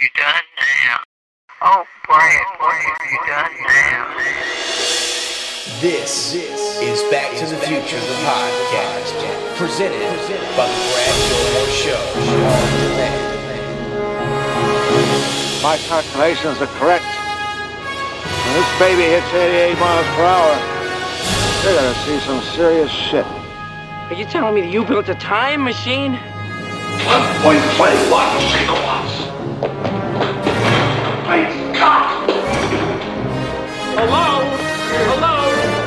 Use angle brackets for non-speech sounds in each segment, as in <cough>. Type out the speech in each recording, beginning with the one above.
you done now? Oh, Brad, what have you done now? This is Back to the Future, the podcast, presented by the Brad Gilmore Show. My calculations are correct. When this baby hits 88 miles per hour, you're gonna see some serious shit. Are you telling me that you built a time machine? 1.21 gigawatts. My God! Hello? Hello?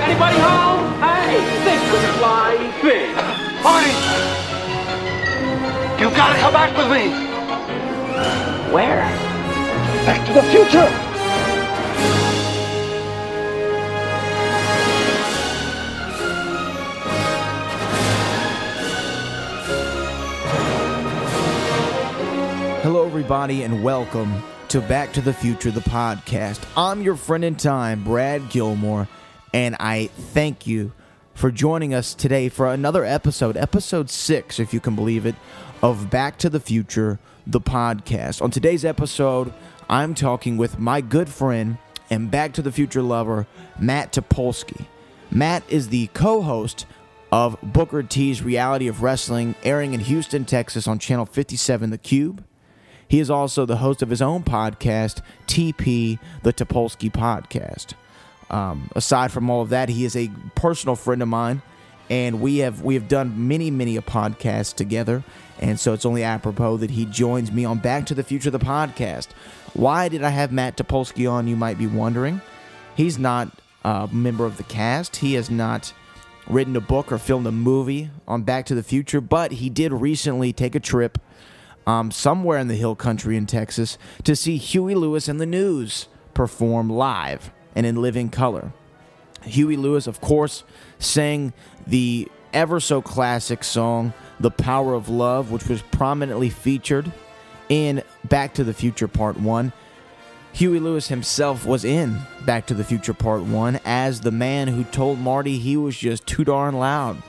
Anybody home? Hey, think of the flying thing. Marty! You gotta come back with me! Where? Back to the future! Hello, everybody, and welcome to Back to the Future, the podcast. I'm your friend in time, Brad Gilmore, and I thank you for joining us today for another episode, episode six, if you can believe it, of Back to the Future, the podcast. On today's episode, I'm talking with my good friend and Back to the Future lover, Matt Topolsky. Matt is the co host of Booker T's Reality of Wrestling, airing in Houston, Texas on Channel 57 The Cube. He is also the host of his own podcast, TP, the Topolsky Podcast. Um, aside from all of that, he is a personal friend of mine, and we have we have done many many a podcast together. And so it's only apropos that he joins me on Back to the Future, the podcast. Why did I have Matt Topolsky on? You might be wondering. He's not a member of the cast. He has not written a book or filmed a movie on Back to the Future, but he did recently take a trip um, somewhere in the hill country in Texas to see Huey Lewis and the News perform live and in living color. Huey Lewis, of course, sang the ever so classic song, The Power of Love, which was prominently featured in Back to the Future Part 1. Huey Lewis himself was in Back to the Future Part 1 as the man who told Marty he was just too darn loud.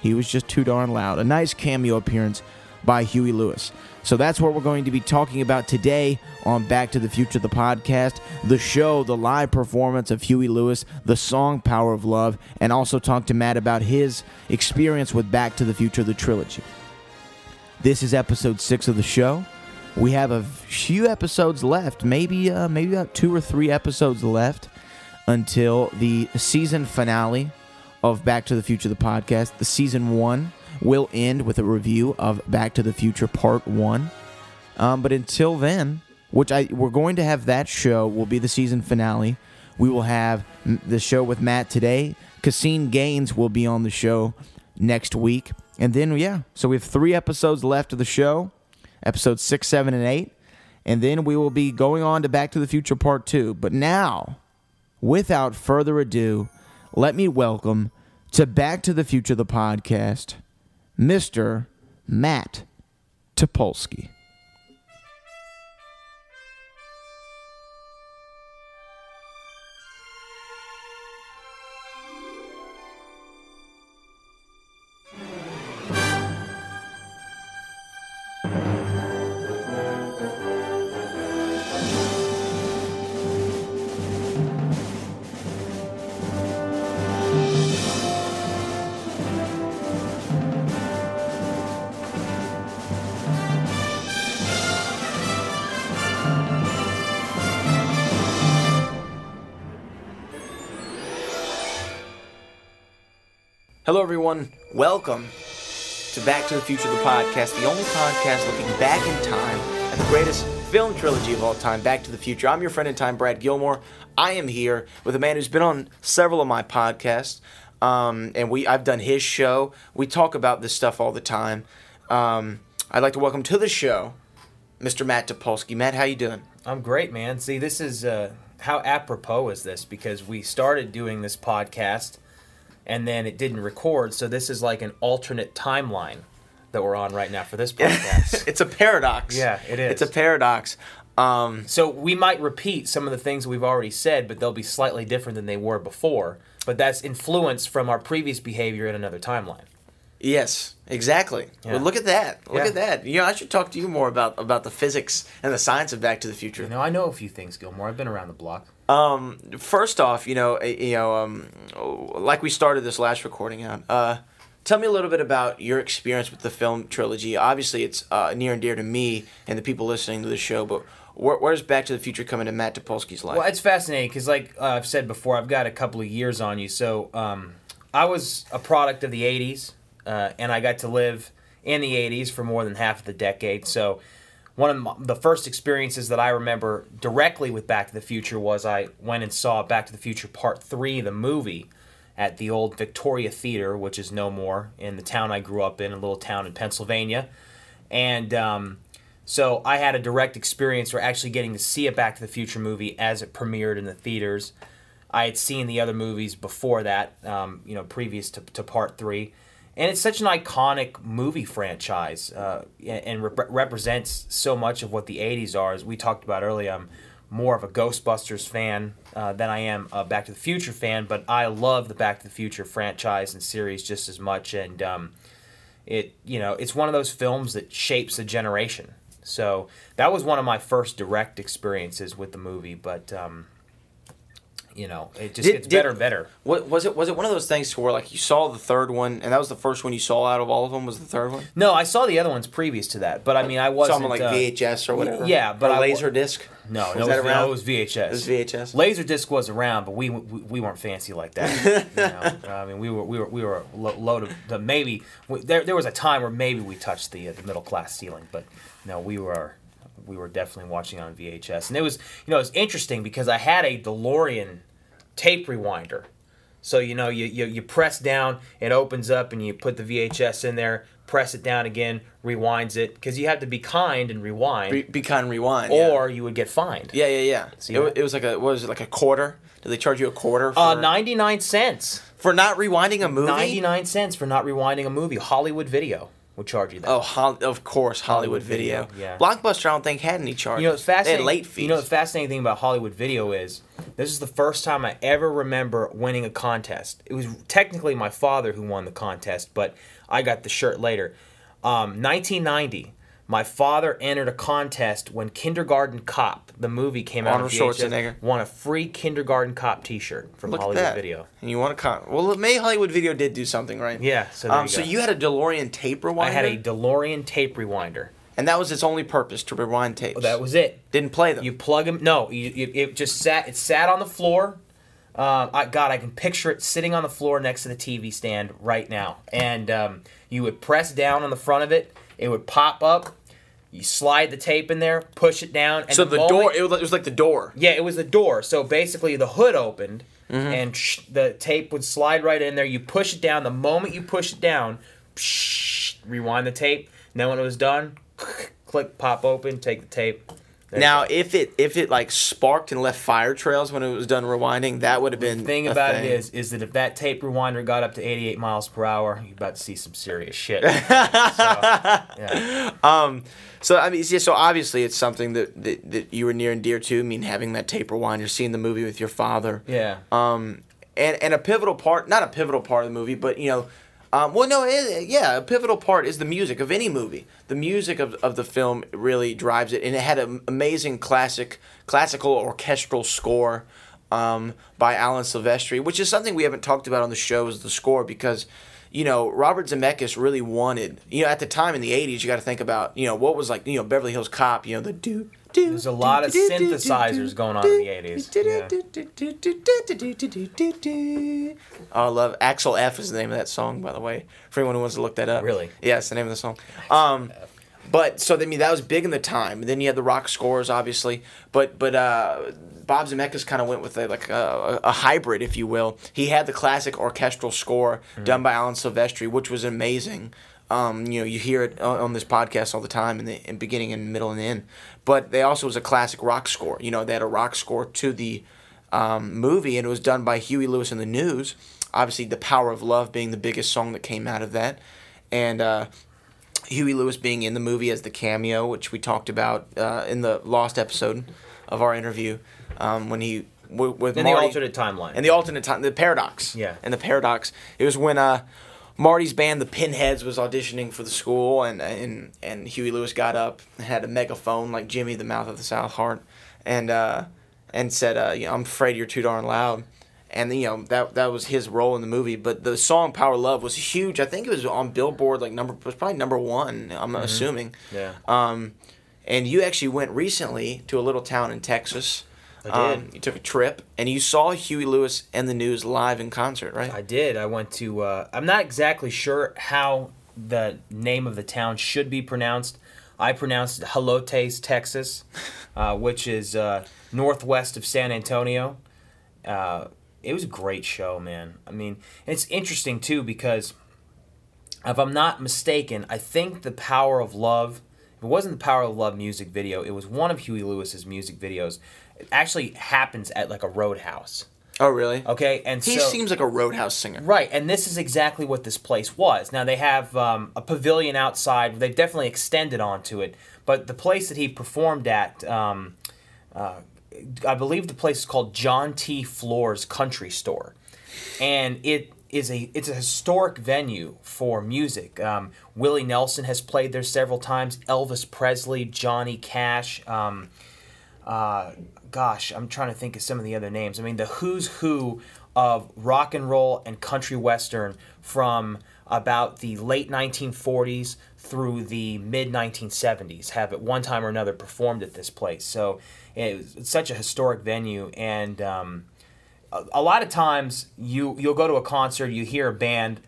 He was just too darn loud. A nice cameo appearance by Huey Lewis. So that's what we're going to be talking about today on Back to the Future, the podcast, the show, the live performance of Huey Lewis, the song Power of Love, and also talk to Matt about his experience with Back to the Future, the trilogy. This is episode six of the show. We have a few episodes left, maybe uh, maybe about two or three episodes left until the season finale of Back to the Future, the podcast. The season one will end with a review of Back to the Future Part One. Um, but until then, which I we're going to have that show will be the season finale. We will have the show with Matt today. Cassine Gaines will be on the show next week, and then yeah, so we have three episodes left of the show, episodes six, seven, and eight, and then we will be going on to Back to the Future Part Two. But now, without further ado, let me welcome to Back to the Future the podcast, Mr. Matt Topolsky. Hello, everyone. Welcome to Back to the Future, the podcast, the only podcast looking back in time at the greatest film trilogy of all time, Back to the Future. I'm your friend in time, Brad Gilmore. I am here with a man who's been on several of my podcasts, um, and we I've done his show. We talk about this stuff all the time. Um, I'd like to welcome to the show Mr. Matt Topolsky. Matt, how you doing? I'm great, man. See, this is uh, how apropos is this? Because we started doing this podcast, and then it didn't record. So this is like an alternate timeline that we're on right now for this podcast. <laughs> it's a paradox. Yeah, it is. It's a paradox. Um, so we might repeat some of the things we've already said, but they'll be slightly different than they were before. But that's influenced from our previous behavior in another timeline. Yes, exactly. Yeah. Well, look at that. Look Yeah. at that. You know, I should talk to you more about about the physics and the science of Back to the Future. You know, I know a few things, Gilmore. I've been around the block. Um, first off, you know, uh, you know, um, like we started this last recording out. Uh, tell me a little bit about your experience with the film trilogy. Obviously, it's uh, near and dear to me and the people listening to the show. But where, where's Back to the Future coming in Matt Topolsky's life? Well, it's fascinating because, like uh, I've said before, I've got a couple of years on you. So um, I was a product of the '80s, uh, and I got to live in the '80s for more than half of the decade. So one of my, the first experiences that I remember directly with Back to the Future was I went and saw Back to the Future Part Three, the movie, at the old Victoria Theater, which is no more in the town I grew up in, a little town in Pennsylvania, and. Um, so I had a direct experience for actually getting to see a Back to the Future movie as it premiered in the theaters. I had seen the other movies before that, um, you know, previous to, to Part Three, and it's such an iconic movie franchise uh, and rep- represents so much of what the '80s are. As we talked about earlier, I'm more of a Ghostbusters fan uh, than I am a Back to the Future fan, but I love the Back to the Future franchise and series just as much, and um, it you know it's one of those films that shapes a generation. So that was one of my first direct experiences with the movie, but um, you know it just Did- gets did- better and better. What was it? Was it one of those things to where like you saw the third one, and that was the first one you saw out of all of them? Was the third one? No, I saw the other ones previous to that, but I mean I wasn't on, like uh, VHS or whatever. yeah, but or I laser disc. No, Was no, that it was, around? no, it was VHS. It was VHS. Laserdisc was around, but we we, we weren't fancy like that. <laughs> you know? I mean, we were we were we were lo- low to the maybe we, there there was a time where maybe we touched the uh, the middle class ceiling, but no, we were we were definitely watching on VHS, and it was you know it was interesting because I had a DeLorean tape rewinder. So you know you, you you press down, it opens up, and you put the VHS in there. Press it down again, rewinds it because you have to be kind and rewind, Be, be kind rewind. yeah. or you would get fined. yeah, yeah, yeah. See It, it was like a what was it like a quarter? Did they charge you a quarter for, Uh, 99 cents. for not rewinding a movie? 99 cents for not rewinding a movie. Hollywood Video would charge you that. Oh, Hol- of course, Hollywood, Hollywood Video. Video, yeah. Blockbuster, I don't think had any charges. You know, it's They had fascinating. late fees. You know, the fascinating thing about Hollywood Video is this is the first time I ever remember winning a contest. It was technically my father who won the contest, but I got the shirt later. Um, 1990. My father entered a contest when Kindergarten Cop, the movie, came out. Arnold Schwarzenegger. won a free Kindergarten Cop T-shirt from Look Hollywood at that. Video. And you want to con- well, May Hollywood Video did do something right. Yeah, so there um, you so you had a DeLorean tape rewinder. I had a DeLorean tape rewinder. and that was its only purpose to rewind tapes. That was it. didn't play them. You plug them. No, you, you, it just sat. It sat on the floor. Um, I, God, I can picture it sitting on the floor next to the TV stand right now. And um, you would press down on the front of it. It would pop up. You slide the tape in there, push it down, and so the, moment- door, it was, it was like the door. yeah, it was the door. So basically, the hood opened, Mm-hmm. and sh- the tape would slide right in there. You push it down. The moment you push it down, psh, rewind the tape. And then when it was done, <laughs> click, pop open, take the tape. There Now, if it if it like sparked and left fire trails when it was done rewinding, that would have been The thing about thing. it is, is that if that tape rewinder got up to 88 miles per hour, you're about to see some serious shit. <laughs> So, yeah. Um, so I mean, yeah, so obviously it's something that, that that you were near and dear to. I mean, having that tape rewinder, seeing the movie with your father. Yeah. Um, and and a pivotal part, not a pivotal part of the movie, but you know, um, well, no, it, yeah, a pivotal part is the music of any movie. The music of, of the film really drives it, and it had an amazing classic classical orchestral score um, by Alan Silvestri, which is something we haven't talked about on the show is the score because. You know, Robert Zemeckis really wanted. You know, at the time in the '80s, you got to think about. You know, what was like. You know, Beverly Hills Cop. You know, the do. There's a lot of synthesizers going on in the 80s. Oh, I love Axel F is the name of that song, by the way. For anyone who wants to look that up. Really? Yeah, it's the name of the song. Um, but so I mean that was big in the time. And then you had the rock scores, obviously. But but uh, Bob Zemeckis kind of went with a, like a, a hybrid, if you will. He had the classic orchestral score done by Alan Silvestri, which was amazing. Um, you know, you hear it on, on this podcast all the time in the in beginning and middle and end. But they also was a classic rock score. You know, they had a rock score to the um, movie, and it was done by Huey Lewis and the News. Obviously, "The Power of Love" being the biggest song that came out of that, and uh, Huey Lewis being in the movie as the cameo, which we talked about uh, in the lost episode of our interview um, when he w- with In the alternate timeline. and the alternate time, the paradox. Yeah. And the paradox. It was when uh, Marty's band, the Pinheads, was auditioning for the school, and and and Huey Lewis got up and had a megaphone like Jimmy, the mouth of the South Hart, and uh, and said, uh, you know, "I'm afraid you're too darn loud." And you know that that was his role in the movie, but the song "Power Love" was huge. I think it was on Billboard, like number was probably number one. I'm assuming. Yeah. Um, and you actually went recently to a little town in Texas. I Um, you took a trip, and you saw Huey Lewis and the News live in concert, right? I did. I went to. Uh, I'm not exactly sure how the name of the town should be pronounced. I pronounced it Helotes, Texas, <laughs> uh, which is uh, northwest of San Antonio. Uh, it was a great show, man. I mean, it's interesting too because if I'm not mistaken, I think the Power of Love. If it wasn't the Power of Love music video, it was one of Huey Lewis's music videos. It actually happens at like a roadhouse. oh, really? Okay, and He so, seems like a roadhouse singer. Right, and this is exactly what this place was. Now they have um, a pavilion outside. They've definitely extended onto it, but the place that he performed at, um, uh, I believe the place is called John T. Floore's Country Store, and it is a it's a historic venue for music. Um, Willie Nelson has played there several times. Elvis Presley, Johnny Cash. Uh, gosh, I'm trying to think of some of the other names. I mean, the who's who of rock and roll and country western from about the late 1940s through the mid 1970s have at one time or another performed at this place. So it's such a historic venue, and um, a, a lot of times you you'll go to a concert, you hear a band,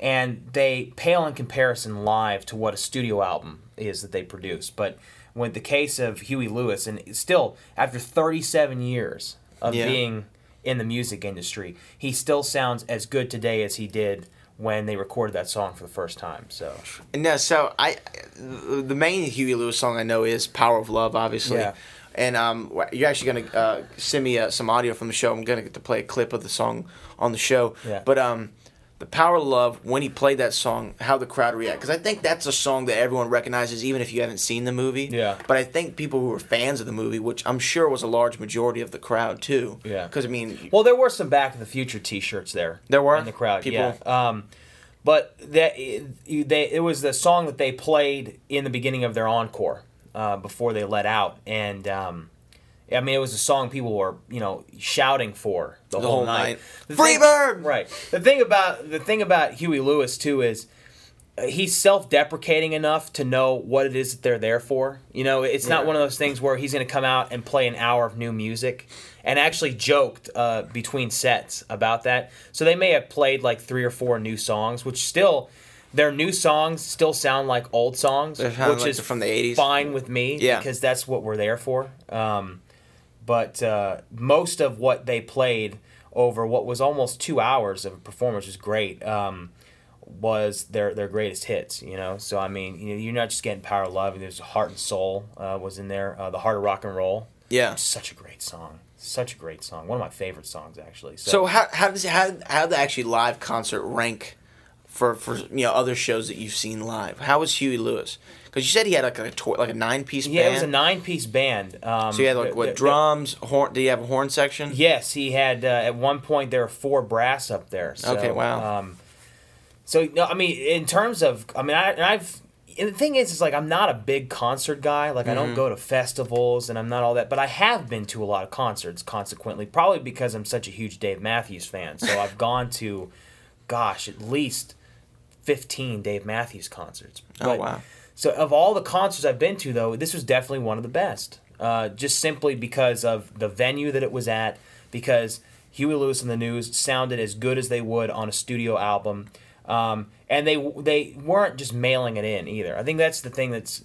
and they pale in comparison live to what a studio album is that they produce. But with the case of Huey Lewis, and still after 37 years of Yeah. being in the music industry, he still sounds as good today as he did when they recorded that song for the first time. So And now, so I, the main Huey Lewis song I know is "Power of Love," obviously. Yeah. And um, you're actually gonna uh, send me uh, some audio from the show. I'm gonna get to play a clip of the song on the show. Yeah. But um, the "Power of Love" when he played that song, how the crowd react because I think that's a song that everyone recognizes, even if you haven't seen the movie. Yeah. But I think people who were fans of the movie, which I'm sure was a large majority of the crowd too. Yeah. Because I mean, Well, there were some Back to the Future T-shirts there. There were? in the crowd. People- yeah. Um, but that they it was the song that they played in the beginning of their encore uh, before they let out, and um, I mean it was a song people were you know shouting for the, The whole, whole night. night. Thing- Right. The thing about the thing about Huey Lewis too is uh, he's self-deprecating enough to know what it is that they're there for. You know, it's not Yeah. one of those things where he's going to come out and play an hour of new music. And actually joked uh, between sets about that. So they may have played like three or four new songs, which still their new songs still sound like old songs, which like is from the 80s. Fine with me, Yeah. because that's what we're there for. Um, but uh, most of what they played over what was almost two hours of a performance was great. Um, was their their greatest hits, you know. So I mean, you know, you're not just getting Power of Love. There's Heart and Soul uh, was in there. Uh, the Heart of Rock and Roll. yeah. Such a great song. Such a great song. One of my favorite songs, actually. So, So how how does how how the actually live concert rank for for you know other shows that you've seen live? How was Huey Lewis? Because you said he had like a toy, like a nine piece yeah, band. it was a nine piece band. Um, so he had like what the- drums, horn? Did he have a horn section? Yes, he had. Uh, at one point, there were four brass up there. So, Okay, wow. Um, so no, I mean, in terms of, I mean, I, and I've. And the thing is, is like I'm not a big concert guy. Like I Mm-hmm. don't go to festivals, and I'm not all that. But I have been to a lot of concerts. Consequently, probably because I'm such a huge Dave Matthews fan. So I've gone to, gosh, at least fifteen Dave Matthews concerts. Oh, But- wow. So of all the concerts I've been to, though, this was definitely one of the best. Uh, just simply because of the venue that it was at, because Huey Lewis and the News sounded as good as they would on a studio album, um, and they they weren't just mailing it in either. I think that's the thing that's,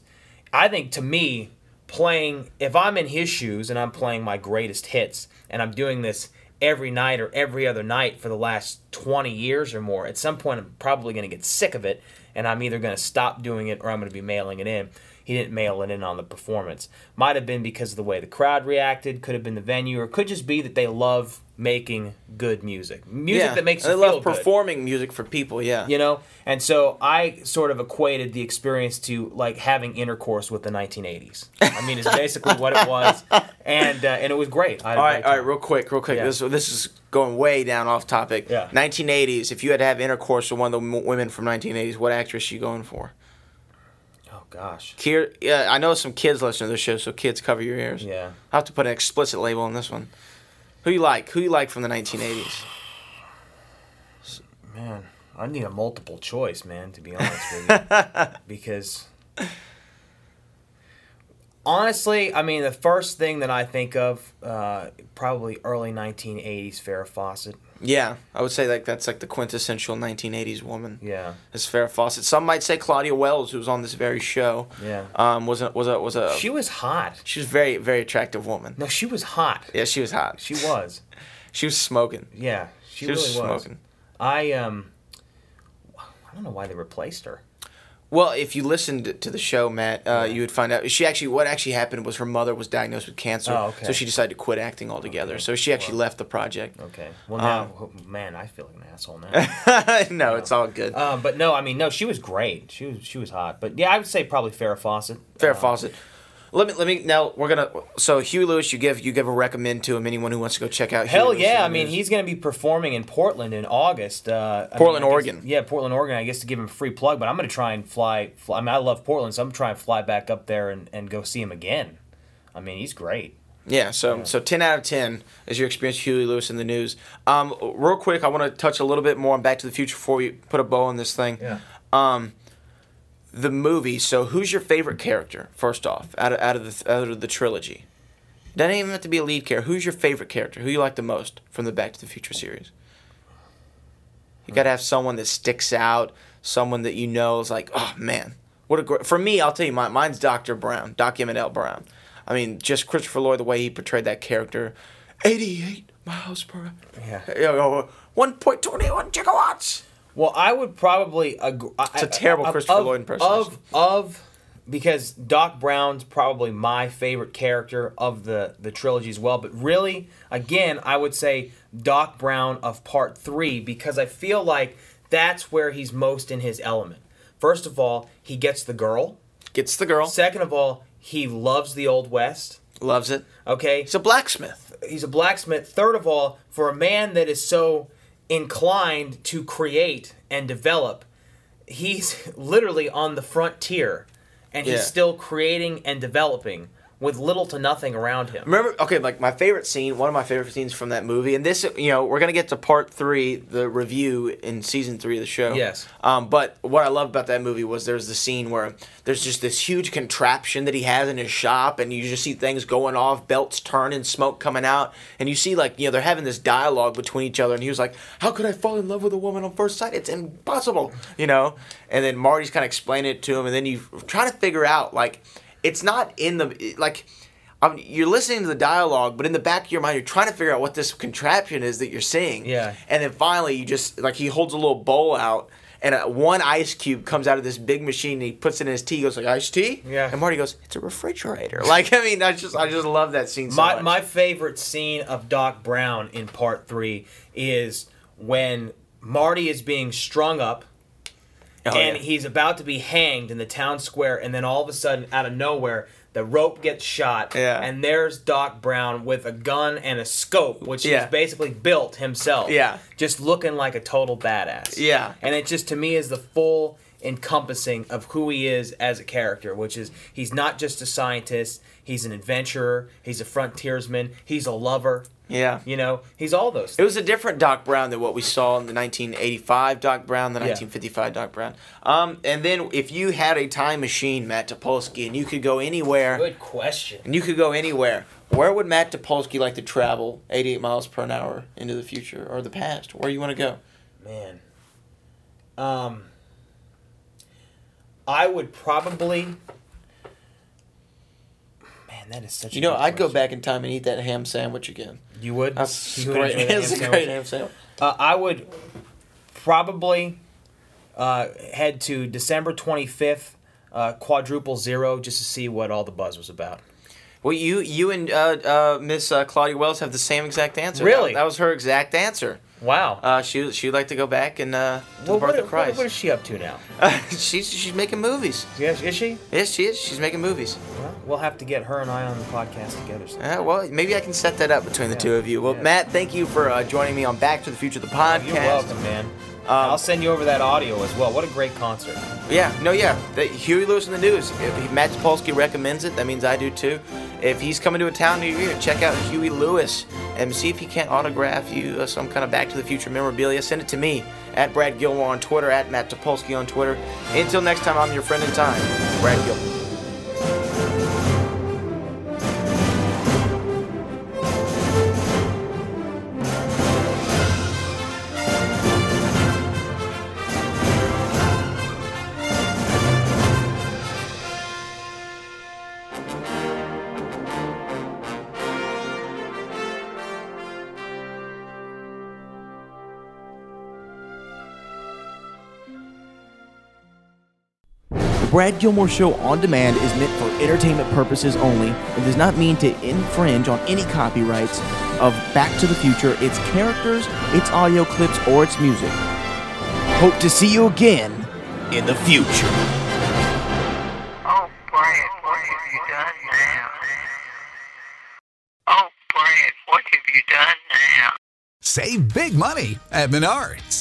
I think to me, playing if I'm in his shoes and I'm playing my greatest hits and I'm doing this every night or every other night for the last 20 years or more, at some point I'm probably going to get sick of it and I'm either going to stop doing it or I'm going to be mailing it in. He didn't mail it in on the performance. Might have been because of the way the crowd reacted, could have been the venue, or could just be that they love making good music. Music yeah. that makes you feel love good performing music for people. Yeah. you know and so i sort of equated the experience to like having intercourse with the 1980s i mean it's basically what it was <laughs> and uh, and it was great I All right, all right, real quick, real quick. Yeah. This this is going way down off topic. Yeah. 1980s. If you had to have intercourse with one of the women from 1980s, what actress are you going for? oh gosh Kier, yeah, I know some kids listen to this show, so kids cover your ears. yeah I have to put an explicit label on this one. Who you like? Who you like from the 1980s? man i need a multiple choice man to be honest with <laughs> you because honestly i mean the first thing that i think of uh, probably early 1980s farrah fawcett Yeah, I would say like that's like the quintessential 1980s woman. yeah Is Farrah Fawcett. Some might say Claudia Wells, who was on this very show. Yeah. Um, was a was a was a she was hot she was very very attractive woman. no she was hot Yeah, she was hot. she was <laughs> She was smoking. yeah she, She, was really was smoking. I um, I don't know why they replaced her. Well, if you listened to the show, Matt, uh, you would find out she actually what actually happened was her mother was diagnosed with cancer, Oh, okay. so she decided to quit acting altogether. Okay. So she actually Well. left the project. Okay. Well, now, Um, man, I feel like an asshole now. <laughs> no, it's all good. um, but no, I mean, no, she was great. She was she was hot. But yeah, I would say probably Farrah Fawcett. Farrah Um, Fawcett. Let me let me now we're gonna so Hugh Lewis you give you give a recommend to him anyone who wants to go check out. Hell Lewis yeah! I mean, he's to be performing in Portland in August. Uh, I Portland, mean, I guess- Oregon. Yeah, Portland, Oregon. I guess to give him a free plug, but I'm to try and fly, fly. I mean, I love Portland, so I'm trying to fly back up there and, and go see him again. I mean, he's great. Yeah, so so ten out of ten is your experience with Huey Lewis in the news. Um, real quick, I want to touch a little bit more on Back to the Future before we put a bow on this thing. Yeah. Um, the movie. So, who's your favorite character? First off, out of out of the out of the trilogy, doesn't even have to be a lead character. Who's your favorite character? Who you like the most from the Back to the Future series? You got to have someone that sticks out, someone that you know is like, oh man, what a great. For me, I'll tell you, mine, mine's Doctor Brown, Doc L. Brown. I mean, just Christopher Lloyd, the way he portrayed that character, eighty-eight miles per hour. Yeah. You oh, know, oh, oh, one point twenty-one gigawatts. Well, I would probably agree. It's a terrible Christopher Lloyd impression. Of of because Doc Brown's probably my favorite character of the the trilogy as well. But really, again, I would say Doc Brown of Part Three because I feel like that's where he's most in his element. First of all, he gets the girl. Gets the girl, Second of all, he loves the Old West. loves it. Okay, He's a blacksmith. he's a blacksmith. Third of all, for a man that is so inclined to create and develop, he's <laughs> literally on the frontier and he's Yeah. still creating and developing with little to nothing around him. Remember, okay, like my favorite scene, one of my favorite scenes from that movie, and this, you know, we're gonna get to part three, the review in season three of the show. Yes. Um, but what I love about that movie was there's the scene where there's just this huge contraption that he has in his shop, and you just see things going off, belts turning, smoke coming out, and you see like you know they're having this dialogue between each other, and he was like, "How could I fall in love with a woman on first sight? It's impossible," you know. And then Marty's kind of explaining it to him, and then you try to figure out like it's not in the like. I mean, you're listening to the dialogue, but in the back of your mind, you're trying to figure out what this contraption is that you're seeing. Yeah. And then finally, you just like he holds a little bowl out, and a, one ice cube comes out of this big machine. And he puts it in his tea. He goes like iced tea. Yeah. And Marty goes, "It's a refrigerator." <laughs> Like I mean, I just I just love that scene so my much. my favorite scene of Doc Brown in part three is when Marty is being strung up Oh, and yeah. he's about to be hanged in the town square, and then all of a sudden, out of nowhere, the rope gets shot, Yeah. and there's Doc Brown with a gun and a scope, which Yeah. he's basically built himself. Yeah. just looking like a total badass. Yeah. and it just to me is the full encompassing of who he is as a character, which is he's not just a scientist, he's an adventurer, he's a frontiersman, he's a lover. Yeah. You know, he's all those. It was a different Doc Brown than what we saw in the 1985 Doc Brown, the Yeah. 1955 Doc Brown. Um, and then if you had a time machine, Matt Topolsky, and you could go anywhere, Good question. and you could go anywhere, where would Matt Topolsky like to travel 88 miles per hour into the future or the past? Where you want to go? Man. Um I would probably Man, that is such You know, I'd go back in time and eat that ham sandwich again. You would? That's You great. that It's a great ham sandwich. Uh, I would probably uh, head to December 25th, uh, quadruple zero, just to see what all the buzz was about. Well, you you and uh, uh, Miss uh, Claudia Wells have the same exact answer. Really? That, that was her exact answer. Wow. Uh, she she'd like to go back and uh, to Well, the birth what, of Christ. what- what is she up to now? <laughs> she's she's making movies. Yes, is she? Yes, she is. She's making movies. Well, have to get her and I on the podcast together. Uh, well, maybe I can set that up between the Yeah. two of you. Well, Yeah. Matt, thank you for uh, joining me on Back to the Future, the podcast. You're welcome, man. Um, I'll send you over that audio as well. What a great concert. Yeah, no, yeah. The, Huey Lewis in the news. If Matt Topolsky recommends it, that means I do too. If he's coming to a town near you, check out Huey Lewis and see if he can't autograph you uh, some kind of Back to the Future memorabilia. Send it to me at Brad Gilmore on Twitter, at Matt Topolsky on Twitter. Until next time, I'm your friend in time, Brad Gilmore. Brad Gilmore Show on demand is meant for entertainment purposes only and does not mean to infringe on any copyrights of Back to the Future, its characters, its audio clips, or its music. Hope to see you again in the future. Oh, Brad, what have you done now? Oh, Brad, what have you done now? Save big money at Menards.